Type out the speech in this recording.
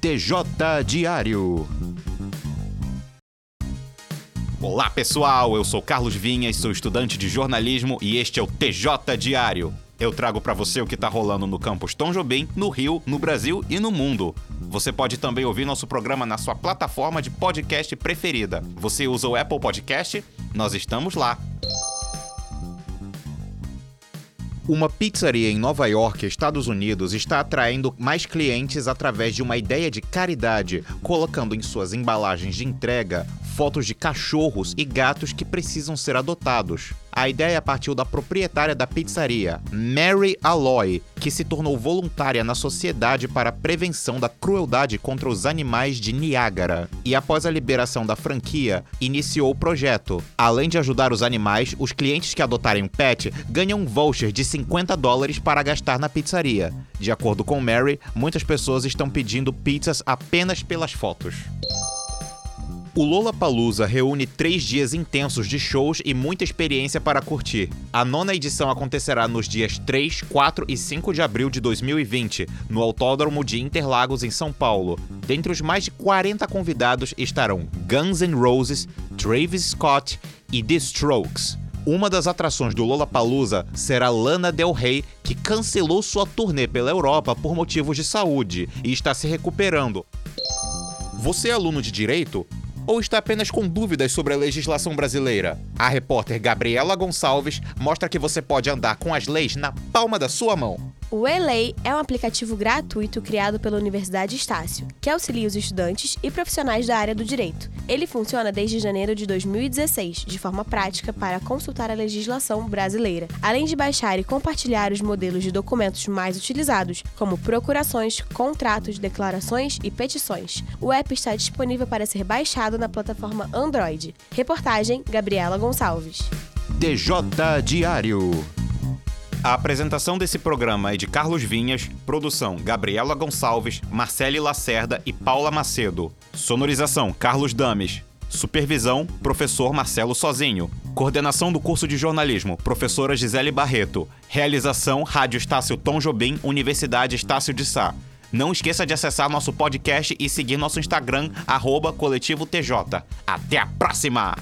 TJ Diário. Olá pessoal, eu sou Carlos Vinhas, sou estudante de jornalismo e este é o TJ Diário. Eu trago para você o que tá rolando no campus Tom Jobim, no Rio, no Brasil e no mundo. Você pode também ouvir nosso programa na sua plataforma de podcast preferida. Você usa o Apple Podcast? Nós estamos lá. Uma pizzaria em Nova York, Estados Unidos, está atraindo mais clientes através de uma ideia de caridade, colocando em suas embalagens de entrega fotos de cachorros e gatos que precisam ser adotados. A ideia partiu da proprietária da pizzaria, Mary Alloy, que se tornou voluntária na Sociedade para a Prevenção da Crueldade contra os Animais de Niágara. E após a liberação da franquia, iniciou o projeto. Além de ajudar os animais, os clientes que adotarem um pet ganham um voucher de 50 dólares para gastar na pizzaria. De acordo com Mary, muitas pessoas estão pedindo pizzas apenas pelas fotos. O Lollapalooza reúne três dias intensos de shows e muita experiência para curtir. A nona edição acontecerá nos dias 3, 4 e 5 de abril de 2020, no Autódromo de Interlagos, em São Paulo. Dentre os mais de 40 convidados estarão Guns N' Roses, Travis Scott e The Strokes. Uma das atrações do Lollapalooza será Lana Del Rey, que cancelou sua turnê pela Europa por motivos de saúde e está se recuperando. Você é aluno de direito? Ou está apenas com dúvidas sobre a legislação brasileira? A repórter Gabriela Gonçalves mostra que você pode andar com as leis na palma da sua mão. O eLei é um aplicativo gratuito criado pela Universidade Estácio, que auxilia os estudantes e profissionais da área do direito. Ele funciona desde janeiro de 2016, de forma prática para consultar a legislação brasileira, além de baixar e compartilhar os modelos de documentos mais utilizados, como procurações, contratos, declarações e petições. O app está disponível para ser baixado na plataforma Android. Reportagem Gabriela Gonçalves. DJ Diário. A apresentação desse programa é de Carlos Vinhas, produção Gabriela Gonçalves, Marcele Lacerda e Paula Macedo. Sonorização Carlos Dames. Supervisão Professor Marcelo Sozinho. Coordenação do curso de jornalismo Professora Gisele Barreto. Realização Rádio Estácio Tom Jobim, Universidade Estácio de Sá. Não esqueça de acessar nosso podcast e seguir nosso Instagram, arroba Coletivo TJ. Até a próxima!